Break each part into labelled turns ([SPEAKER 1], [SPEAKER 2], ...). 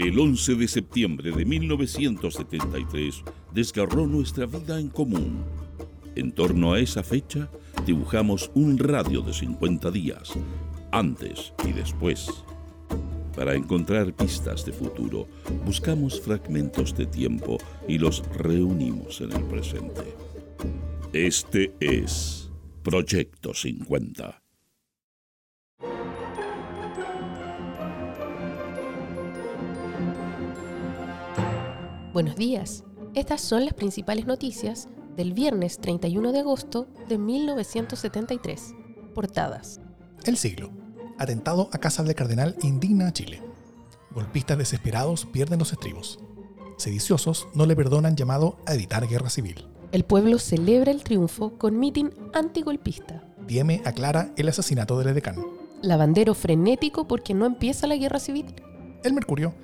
[SPEAKER 1] El 11 de septiembre de 1973 desgarró nuestra vida en común. En torno a esa fecha, dibujamos un radio de 50 días, antes y después. Para encontrar pistas de futuro, buscamos fragmentos de tiempo y los reunimos en el presente. Este es Proyecto 50.
[SPEAKER 2] Buenos días. Estas son las principales noticias del viernes 31 de agosto de 1973. Portadas.
[SPEAKER 3] El siglo. Atentado a casa del cardenal indigna a Chile. Golpistas desesperados pierden los estribos. Sediciosos no le perdonan llamado a evitar guerra civil.
[SPEAKER 2] El pueblo celebra el triunfo con mitin antigolpista.
[SPEAKER 3] Dieme aclara el asesinato del edecán.
[SPEAKER 2] Lavandero frenético porque no empieza la guerra civil.
[SPEAKER 3] El Mercurio.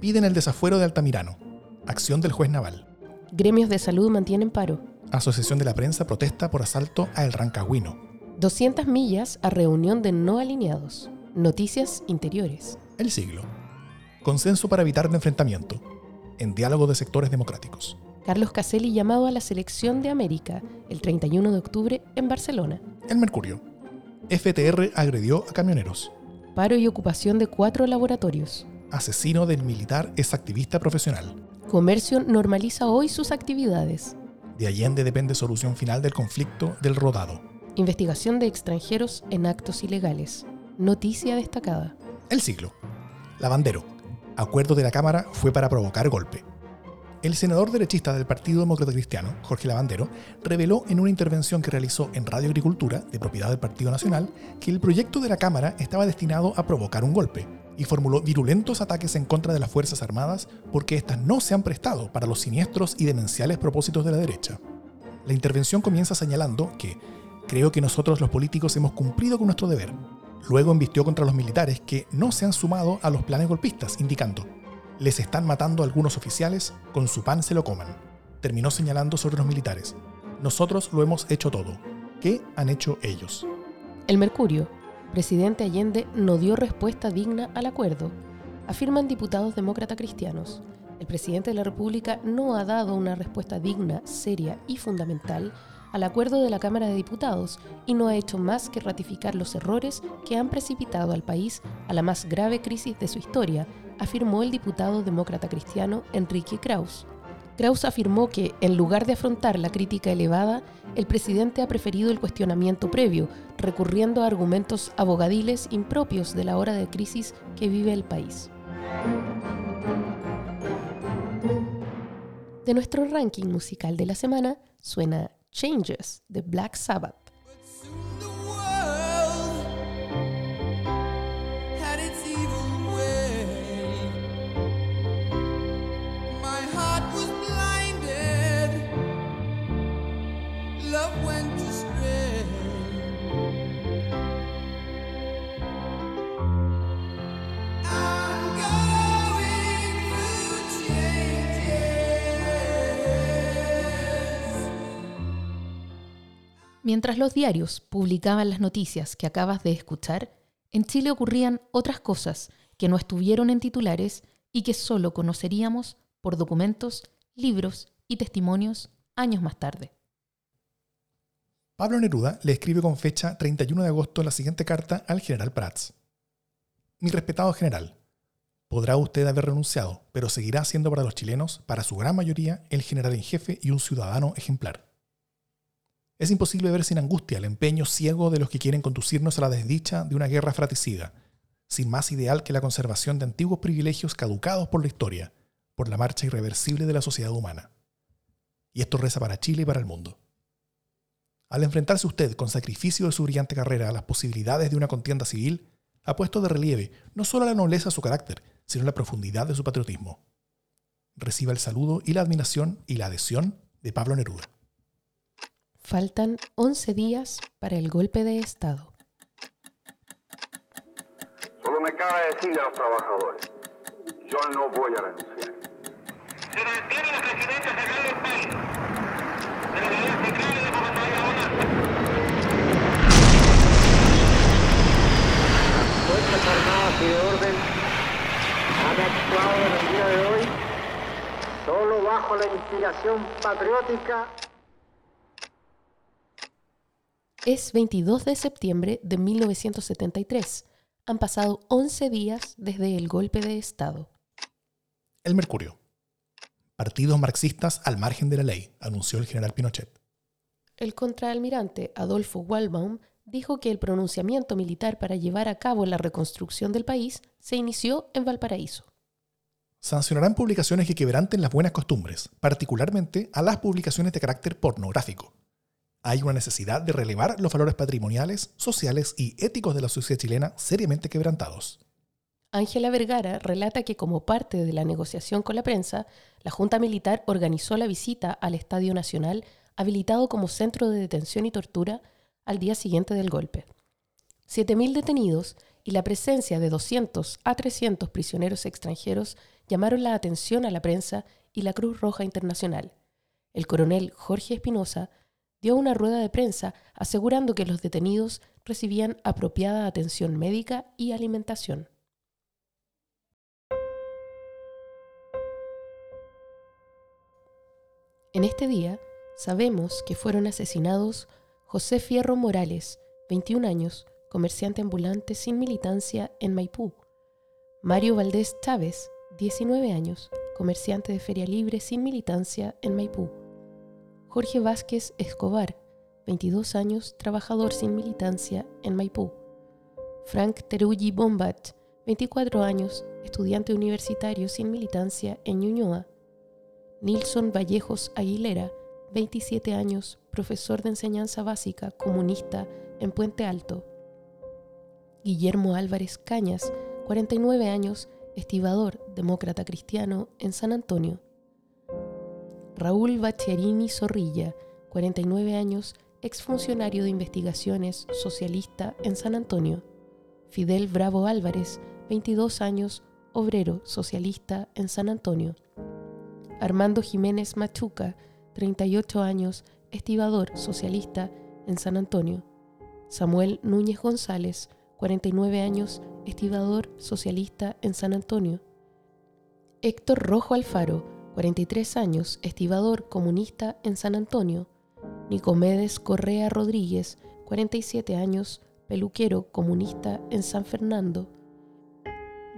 [SPEAKER 3] Piden el desafuero de Altamirano. Acción del juez naval.
[SPEAKER 2] Gremios de salud mantienen paro.
[SPEAKER 3] Asociación de la Prensa protesta por asalto a El Rancagüino.
[SPEAKER 2] 200 millas a reunión de no alineados. Noticias interiores.
[SPEAKER 3] El siglo. Consenso para evitar el enfrentamiento. En diálogo de sectores democráticos.
[SPEAKER 2] Carlos Caselli llamado a la selección de América el 31 de octubre en Barcelona.
[SPEAKER 3] El Mercurio. FTR agredió a camioneros.
[SPEAKER 2] Paro y ocupación de cuatro laboratorios.
[SPEAKER 3] Asesino del militar es activista profesional.
[SPEAKER 2] Comercio normaliza hoy sus actividades.
[SPEAKER 3] De Allende depende solución final del conflicto del rodado.
[SPEAKER 2] Investigación de extranjeros en actos ilegales. Noticia destacada.
[SPEAKER 3] El siglo. Lavandero. Acuerdo de la Cámara fue para provocar golpe. El senador derechista del Partido Demócrata Cristiano, Jorge Lavandero, reveló en una intervención que realizó en Radio Agricultura, de propiedad del Partido Nacional, que el proyecto de la Cámara estaba destinado a provocar un golpe, y formuló virulentos ataques en contra de las Fuerzas Armadas porque éstas no se han prestado para los siniestros y demenciales propósitos de la derecha. La intervención comienza señalando que creo que nosotros los políticos hemos cumplido con nuestro deber. Luego embistió contra los militares que no se han sumado a los planes golpistas, indicando, les están matando algunos oficiales, con su pan se lo coman. Terminó señalando sobre los militares, nosotros lo hemos hecho todo. ¿Qué han hecho ellos?
[SPEAKER 2] El Mercurio, presidente Allende no dio respuesta digna al acuerdo, afirman diputados demócrata cristianos. El presidente de la República no ha dado una respuesta digna, seria y fundamental al acuerdo de la Cámara de Diputados y no ha hecho más que ratificar los errores que han precipitado al país a la más grave crisis de su historia, afirmó el diputado demócrata cristiano Enrique Kraus. Kraus afirmó que, en lugar de afrontar la crítica elevada, el presidente ha preferido el cuestionamiento previo, recurriendo a argumentos abogadiles impropios de la hora de crisis que vive el país. De nuestro ranking musical de la semana suena Changes de Black Sabbath. Mientras los diarios publicaban las noticias que acabas de escuchar, en Chile ocurrían otras cosas que no estuvieron en titulares y que solo conoceríamos por documentos, libros y testimonios años más tarde.
[SPEAKER 3] Pablo Neruda le escribe con fecha 31 de agosto la siguiente carta al general Prats. Mi respetado general, podrá usted haber renunciado, pero seguirá siendo para los chilenos, para su gran mayoría, el general en jefe y un ciudadano ejemplar. Es imposible ver sin angustia el empeño ciego de los que quieren conducirnos a la desdicha de una guerra fratricida, sin más ideal que la conservación de antiguos privilegios caducados por la historia, por la marcha irreversible de la sociedad humana. Y esto reza para Chile y para el mundo. Al enfrentarse usted con sacrificio de su brillante carrera a las posibilidades de una contienda civil, ha puesto de relieve no solo la nobleza de su carácter, sino la profundidad de su patriotismo. Reciba el saludo y la admiración y la adhesión de Pablo Neruda.
[SPEAKER 2] Faltan 11 días para el golpe de Estado.
[SPEAKER 4] Solo me cabe decirle a los trabajadores, yo no voy a renunciar.
[SPEAKER 5] Se mantiene la presidencia general del país, de la Unidad Central y de
[SPEAKER 6] Fuerzas Armadas y de Orden se ha actuado en el día de hoy solo bajo la inspiración patriótica.
[SPEAKER 2] Es 22 de septiembre de 1973. Han pasado 11 días desde el golpe de Estado.
[SPEAKER 3] El Mercurio. Partidos marxistas al margen de la ley, anunció el general Pinochet.
[SPEAKER 2] El contraalmirante Adolfo Walbaum dijo que el pronunciamiento militar para llevar a cabo la reconstrucción del país se inició en Valparaíso.
[SPEAKER 3] Sancionarán publicaciones que quebranten las buenas costumbres, particularmente a las publicaciones de carácter pornográfico. Hay una necesidad de relevar los valores patrimoniales, sociales y éticos de la sociedad chilena seriamente quebrantados.
[SPEAKER 2] Ángela Vergara relata que como parte de la negociación con la prensa, la Junta Militar organizó la visita al Estadio Nacional, habilitado como centro de detención y tortura, al día siguiente del golpe. 7.000 detenidos y la presencia de 200 a 300 prisioneros extranjeros llamaron la atención a la prensa y la Cruz Roja Internacional. El coronel Jorge Espinosa dio una rueda de prensa asegurando que los detenidos recibían apropiada atención médica y alimentación. En este día sabemos que fueron asesinados José Fierro Morales, 21 años, comerciante ambulante sin militancia en Maipú, Mario Valdés Chávez, 19 años, comerciante de feria libre sin militancia en Maipú, Jorge Vázquez Escobar, 22 años, trabajador sin militancia en Maipú, Frank Teruggi Bombach, 24 años, estudiante universitario sin militancia en Ñuñoa, Nilson Vallejos Aguilera, 27 años, profesor de enseñanza básica comunista en Puente Alto. Guillermo Álvarez Cañas, 49 años, estibador demócrata cristiano en San Antonio. Raúl Bacherini Zorrilla, 49 años, exfuncionario de investigaciones socialista en San Antonio. Fidel Bravo Álvarez, 22 años, obrero socialista en San Antonio. Armando Jiménez Machuca, 38 años, estibador socialista en San Antonio. Samuel Núñez González, 49 años, estibador socialista en San Antonio. Héctor Rojo Alfaro, 43 años, estibador comunista en San Antonio. Nicomedes Correa Rodríguez, 47 años, peluquero comunista en San Fernando.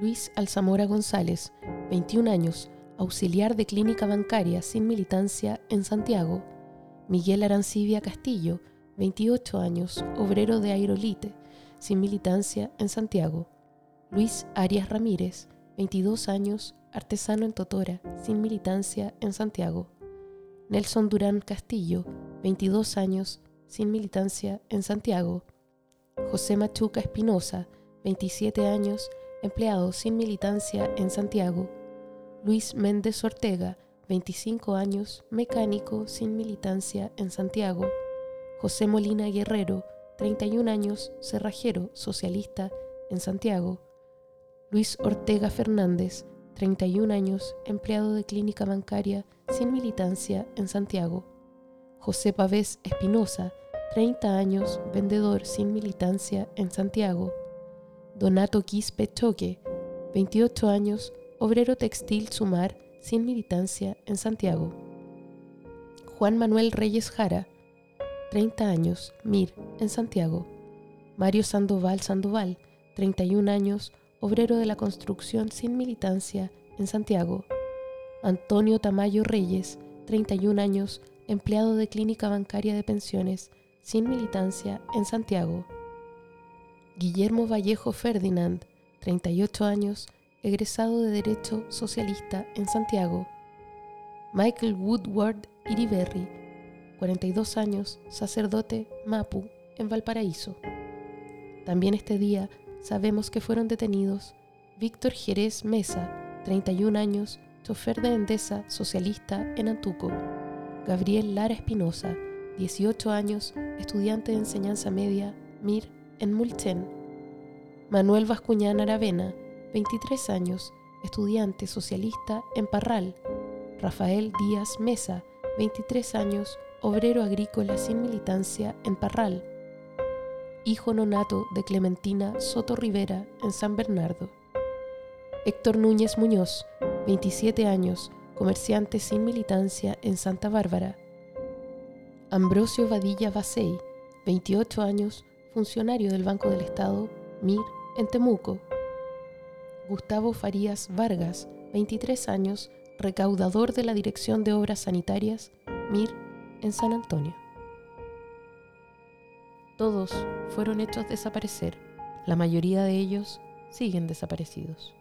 [SPEAKER 2] Luis Alzamora González, 21 años, auxiliar de clínica bancaria sin militancia en Santiago, Miguel Arancibia Castillo, 28 años, obrero de Aerolite, sin militancia en Santiago, Luis Arias Ramírez, 22 años, artesano en Totora, sin militancia en Santiago, Nelson Durán Castillo, 22 años, sin militancia en Santiago, José Machuca Espinosa, 27 años, empleado sin militancia en Santiago, Luis Méndez Ortega, 25 años, mecánico sin militancia en Santiago. José Molina Guerrero, 31 años, cerrajero socialista en Santiago. Luis Ortega Fernández, 31 años, empleado de clínica bancaria sin militancia en Santiago. José Pavés Espinosa, 30 años, vendedor sin militancia en Santiago. Donato Quispe Choque, 28 años, obrero textil Sumar sin militancia en Santiago. Juan Manuel Reyes Jara, 30 años, MIR, en Santiago. Mario Sandoval Sandoval, 31 años, obrero de la construcción sin militancia en Santiago. Antonio Tamayo Reyes, 31 años, empleado de clínica bancaria de pensiones sin militancia en Santiago. Guillermo Vallejo Ferdinand, 38 años, egresado de Derecho Socialista en Santiago. Michael Woodward Iriberri, 42 años, sacerdote Mapu en Valparaíso. También este día sabemos que fueron detenidos Víctor Jerez Mesa, 31 años, chofer de Endesa socialista en Antuco. Gabriel Lara Espinosa, 18 años, estudiante de enseñanza media, MIR, en Mulchen. Manuel Vascuñán Aravena, 23 años, estudiante socialista en Parral. Rafael Díaz Mesa, 23 años, obrero agrícola sin militancia en Parral. Hijo nonato de Clementina Soto Rivera en San Bernardo. Héctor Núñez Muñoz, 27 años, comerciante sin militancia en Santa Bárbara. Ambrosio Vadilla Basey, 28 años, funcionario del Banco del Estado, MIR, en Temuco. Gustavo Farías Vargas, 23 años, recaudador de la Dirección de Obras Sanitarias, MIR, en San Antonio. Todos fueron hechos desaparecer. La mayoría de ellos siguen desaparecidos.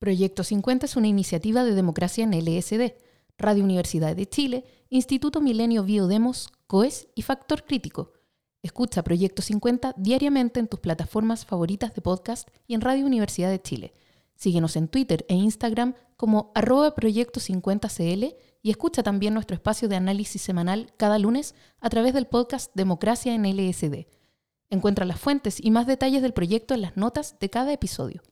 [SPEAKER 2] Proyecto 50 es una iniciativa de democracia en LSD, Radio Universidad de Chile, Instituto Milenio Biodemos, COES y Factor Crítico. Escucha Proyecto 50 diariamente en tus plataformas favoritas de podcast y en Radio Universidad de Chile. Síguenos en Twitter e Instagram como arroba Proyecto 50CL y escucha también nuestro espacio de análisis semanal cada lunes a través del podcast Democracia en LSD. Encuentra las fuentes y más detalles del proyecto en las notas de cada episodio.